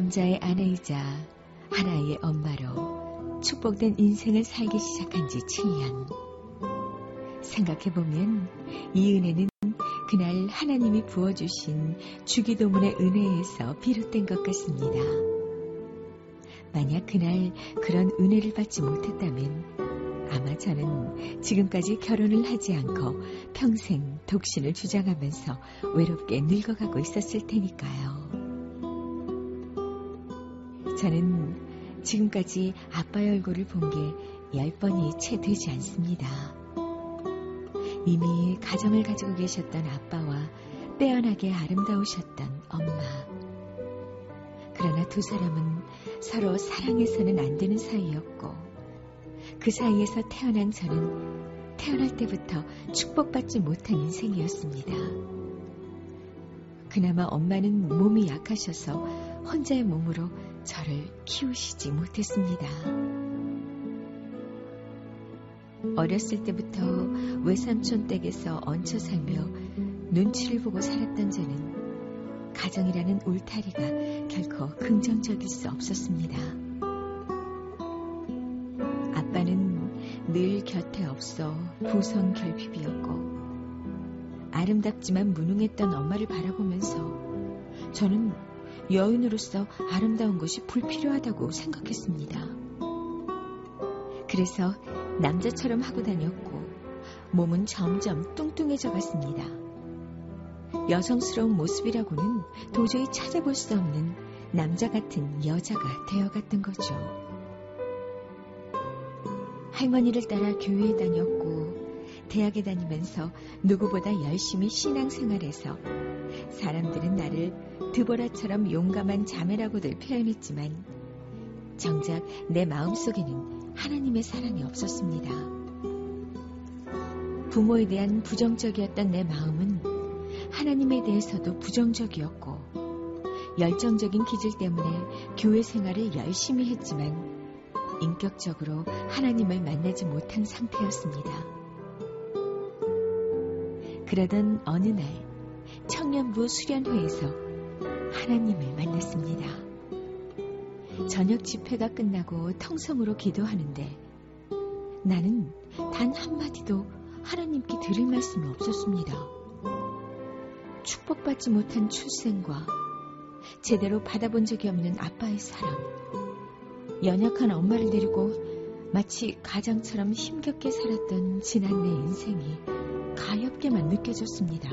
한 남자의 아내이자 하나의 엄마로 축복된 인생을 살기 시작한 지 7년. 생각해보면 이 은혜는 그날 하나님이 부어주신 주기도문의 은혜에서 비롯된 것 같습니다. 만약 그날 그런 은혜를 받지 못했다면 아마 저는 지금까지 결혼을 하지 않고 평생 독신을 주장하면서 외롭게 늙어가고 있었을 테니까요. 저는 지금까지 아빠의 얼굴을 본 게 열 번이 채 되지 않습니다. 이미 가정을 가지고 계셨던 아빠와 빼어나게 아름다우셨던 엄마. 그러나 두 사람은 서로 사랑해서는 안 되는 사이였고, 그 사이에서 태어난 저는 태어날 때부터 축복받지 못한 인생이었습니다. 그나마 엄마는 몸이 약하셔서 혼자의 몸으로 저를 키우시지 못했습니다. 어렸을 때부터 외삼촌 댁에서 얹혀 살며 눈치를 보고 살았던 저는 가정이라는 울타리가 결코 긍정적일 수 없었습니다. 아빠는 늘 곁에 없어 부성 결핍이었고 아름답지만 무능했던 엄마를 바라보면서 저는 여인으로서 아름다운 것이 불필요하다고 생각했습니다. 그래서 남자처럼 하고 다녔고 몸은 점점 뚱뚱해져 갔습니다. 여성스러운 모습이라고는 도저히 찾아볼 수 없는 남자 같은 여자가 되어갔던 거죠. 할머니를 따라 교회에 다녔고 대학에 다니면서 누구보다 열심히 신앙생활해서 사람들은 나를 드보라처럼 용감한 자매라고들 표현했지만 정작 내 마음속에는 하나님의 사랑이 없었습니다. 부모에 대한 부정적이었던 내 마음은 하나님에 대해서도 부정적이었고 열정적인 기질 때문에 교회 생활을 열심히 했지만 인격적으로 하나님을 만나지 못한 상태였습니다. 그러던 어느 날 청년부 수련회에서 하나님을 만났습니다. 저녁 집회가 끝나고 통성으로 기도하는데 나는 단 한마디도 하나님께 들을 말씀이 없었습니다. 축복받지 못한 출생과 제대로 받아본 적이 없는 아빠의 사랑, 연약한 엄마를 데리고 마치 가장처럼 힘겹게 살았던 지난 내 인생이 가엽게만 느껴졌습니다.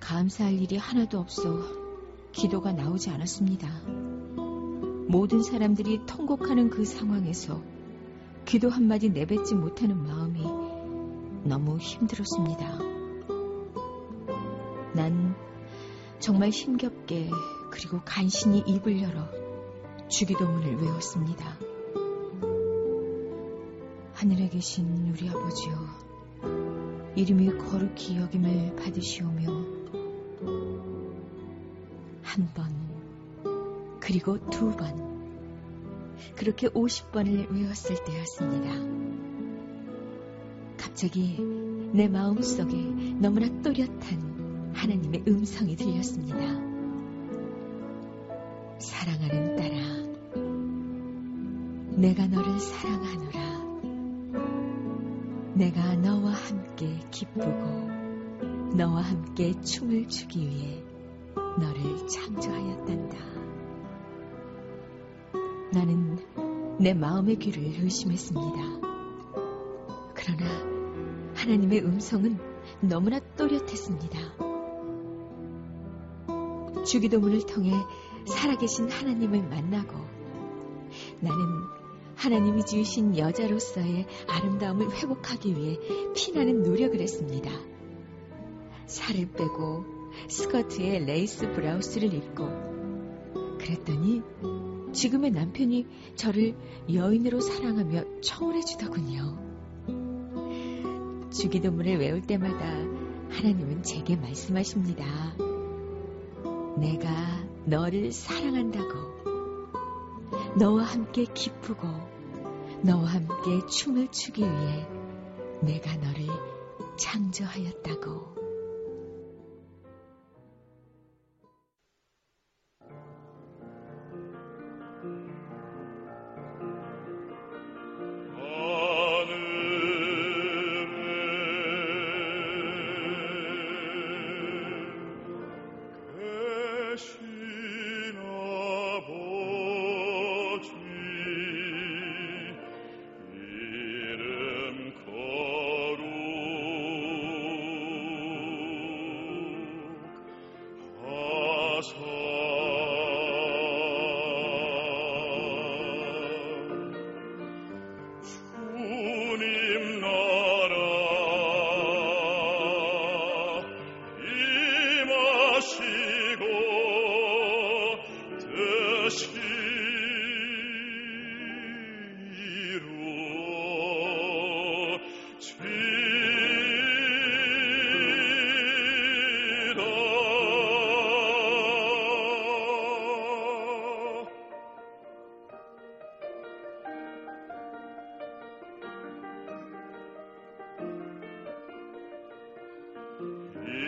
감사할 일이 하나도 없어 기도가 나오지 않았습니다. 모든 사람들이 통곡하는 그 상황에서 기도 한마디 내뱉지 못하는 마음이 너무 힘들었습니다. 난 정말 힘겹게 그리고 간신히 입을 열어 주기도문을 외웠습니다. 하늘에 계신 우리 아버지여, 이름이 거룩히 여김을 받으시오며, 한 번, 그리고 두 번, 그렇게 50번을 외웠을 때였습니다. 갑자기 내 마음 속에 너무나 또렷한 하나님의 음성이 들렸습니다. 사랑하는 딸아, 내가 너를 사랑하노라. 내가 너와 함께 기쁘고 너와 함께 춤을 추기 위해 너를 창조하였단다. 나는 내 마음의 귀를 의심했습니다. 그러나 하나님의 음성은 너무나 또렷했습니다. 주기도문을 통해 살아계신 하나님을 만나고 나는 하나님이 지으신 여자로서의 아름다움을 회복하기 위해 피나는 노력을 했습니다. 살을 빼고 스커트에 레이스 브라우스를 입고 그랬더니 지금의 남편이 저를 여인으로 사랑하며 청혼해 주더군요. 주기도문을 외울 때마다 하나님은 제게 말씀하십니다. 내가 너를 사랑한다고. 너와 함께 기쁘고 너와 함께 춤을 추기 위해 내가 너를 창조하였다고.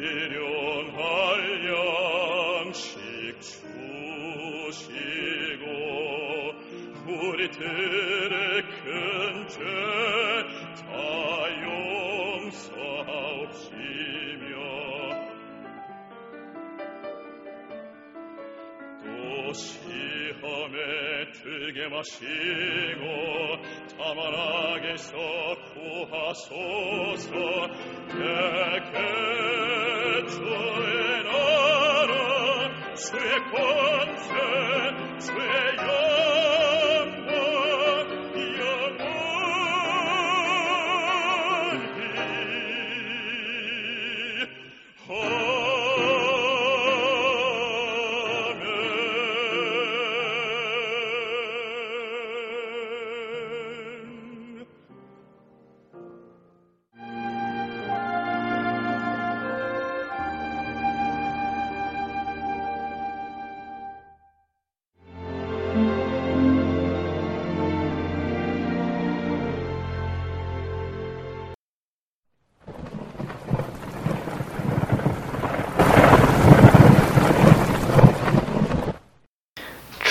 일용할 양식 주시고 우리들의 큰 죄 다 용서하옵시며 또 시험에 들게 마시고 다만 악에서 구하소서 내게 주의 나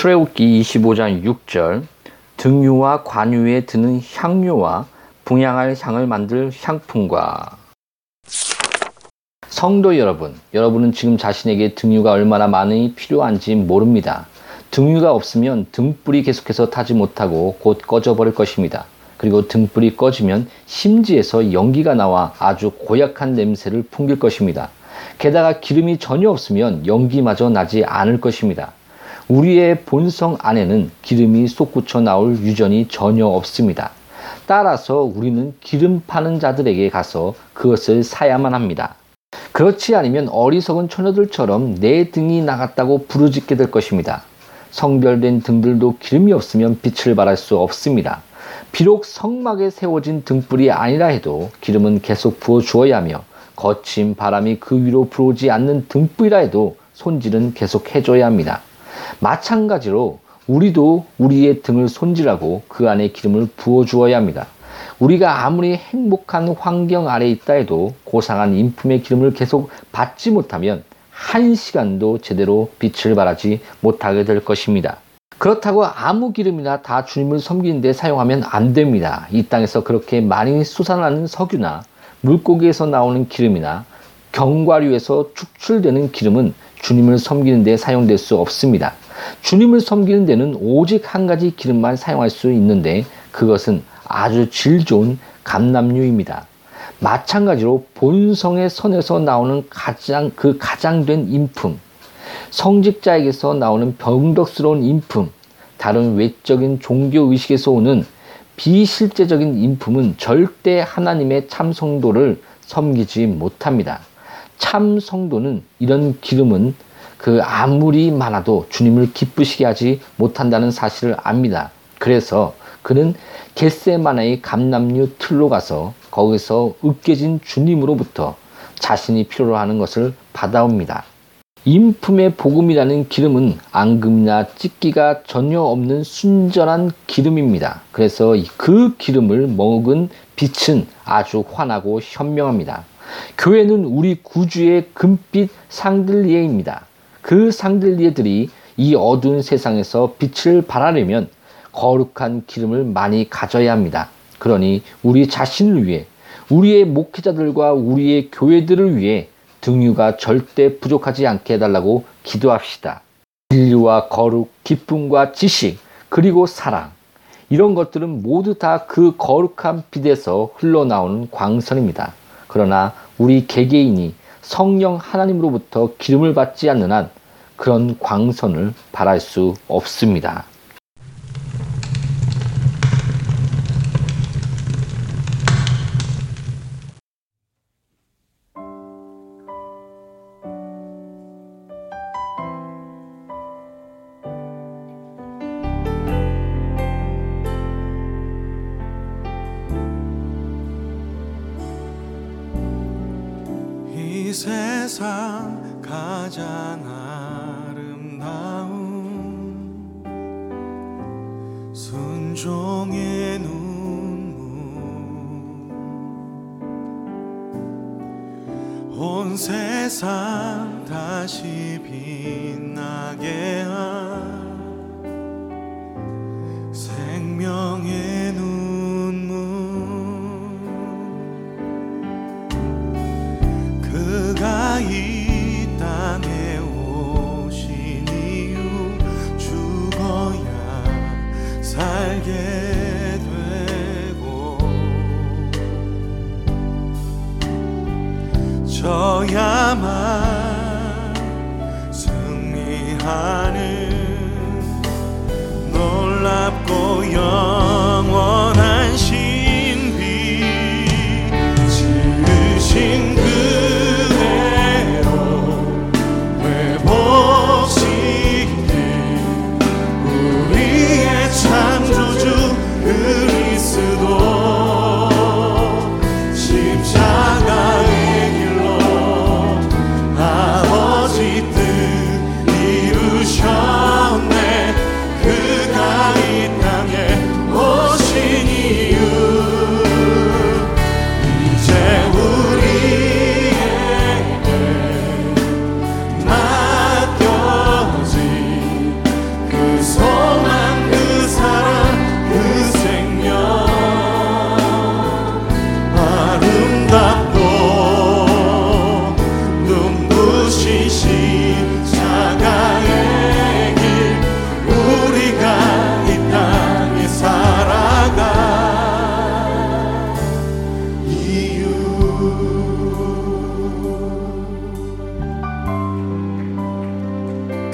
출애굽기 25장 6절 등유와 관유에 드는 향료와 분양할 향을 만들 향품과 성도 여러분, 여러분은 지금 자신에게 등유가 얼마나 많이 필요한지 모릅니다. 등유가 없으면 등불이 계속해서 타지 못하고 곧 꺼져버릴 것입니다. 그리고 등불이 꺼지면 심지에서 연기가 나와 아주 고약한 냄새를 풍길 것입니다. 게다가 기름이 전혀 없으면 연기마저 나지 않을 것입니다. 우리의 본성 안에는 기름이 솟구쳐 나올 유전이 전혀 없습니다. 따라서 우리는 기름 파는 자들에게 가서 그것을 사야만 합니다. 그렇지 않으면 어리석은 처녀들처럼 내 등이 나갔다고 부르짖게 될 것입니다. 성별된 등들도 기름이 없으면 빛을 발할 수 없습니다. 비록 성막에 세워진 등불이 아니라 해도 기름은 계속 부어 주어야 하며 거친 바람이 그 위로 불어오지 않는 등불이라 해도 손질은 계속 해줘야 합니다. 마찬가지로 우리도 우리의 등을 손질하고 그 안에 기름을 부어 주어야 합니다. 우리가 아무리 행복한 환경 아래 있다 해도 고상한 인품의 기름을 계속 받지 못하면 한 시간도 제대로 빛을 발하지 못하게 될 것입니다. 그렇다고 아무 기름이나 다 주님을 섬기는데 사용하면 안 됩니다. 이 땅에서 그렇게 많이 솟아나는 석유나 물고기에서 나오는 기름이나 견과류에서 축출되는 기름은 주님을 섬기는 데 사용될 수 없습니다. 주님을 섬기는 데는 오직 한 가지 기름만 사용할 수 있는데 그것은 아주 질 좋은 감남유입니다. 마찬가지로 본성의 선에서 나오는 가장 그 가장 된 인품, 성직자에게서 나오는 병덕스러운 인품, 다른 외적인 종교 의식에서 오는 비실제적인 인품은 절대 하나님의 참 성도를 섬기지 못합니다. 참 성도는 이런 기름은 그 아무리 많아도 주님을 기쁘시게 하지 못한다는 사실을 압니다. 그래서 그는 겟세마나의 감남류 틀로 가서 거기서 으깨진 주님으로부터 자신이 필요로 하는 것을 받아옵니다. 인품의 복음이라는 기름은 앙금이나 찢기가 전혀 없는 순전한 기름입니다. 그래서 그 기름을 먹은 빛은 아주 환하고 현명합니다. 교회는 우리 구주의 금빛 상들리에입니다. 그 상들리에들이 이 어두운 세상에서 빛을 발하려면 거룩한 기름을 많이 가져야 합니다. 그러니 우리 자신을 위해 우리의 목회자들과 우리의 교회들을 위해 등유가 절대 부족하지 않게 해달라고 기도합시다. 진리와 거룩, 기쁨과 지식, 그리고 사랑. 이런 것들은 모두 다 그 거룩한 빛에서 흘러나오는 광선입니다. 그러나 우리 개개인이 성령 하나님으로부터 기름을 받지 않는 한 그런 광선을 바랄 수 없습니다. 세상 가장 아름다운 순종의 눈물. 온 세상 다시 빛나게 sair.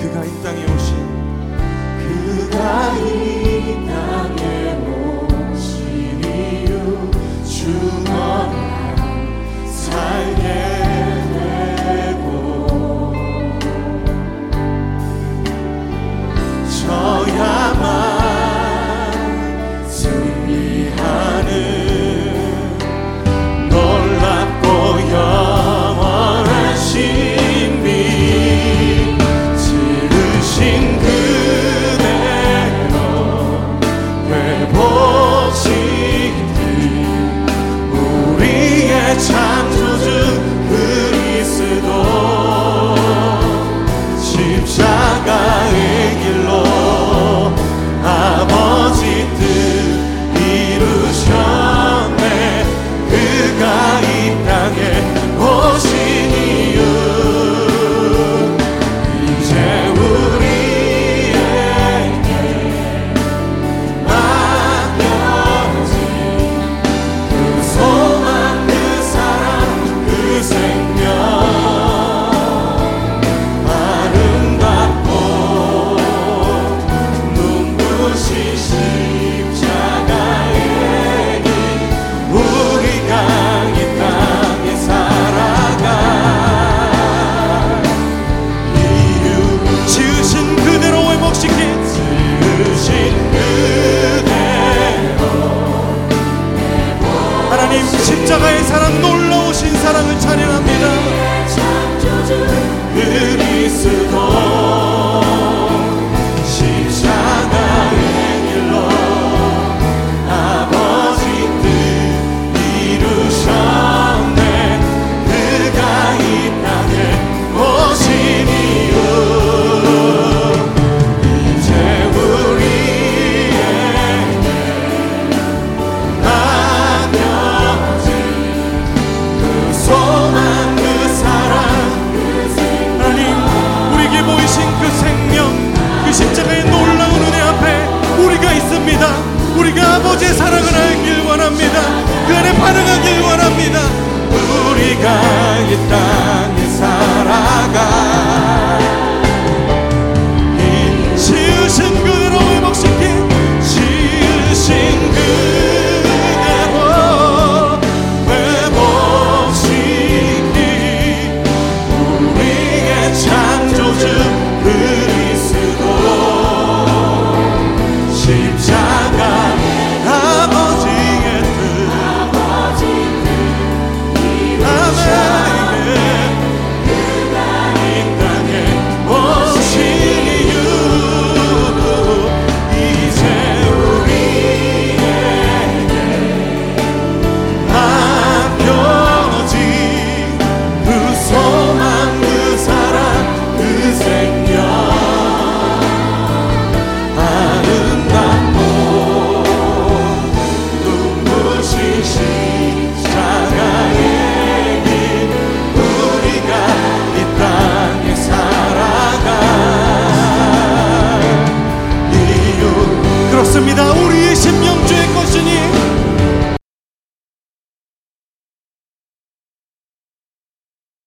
그가 이 땅에 오신 그가 이 찬송 반응하길 원합니다. 우리가 이 땅에 살아가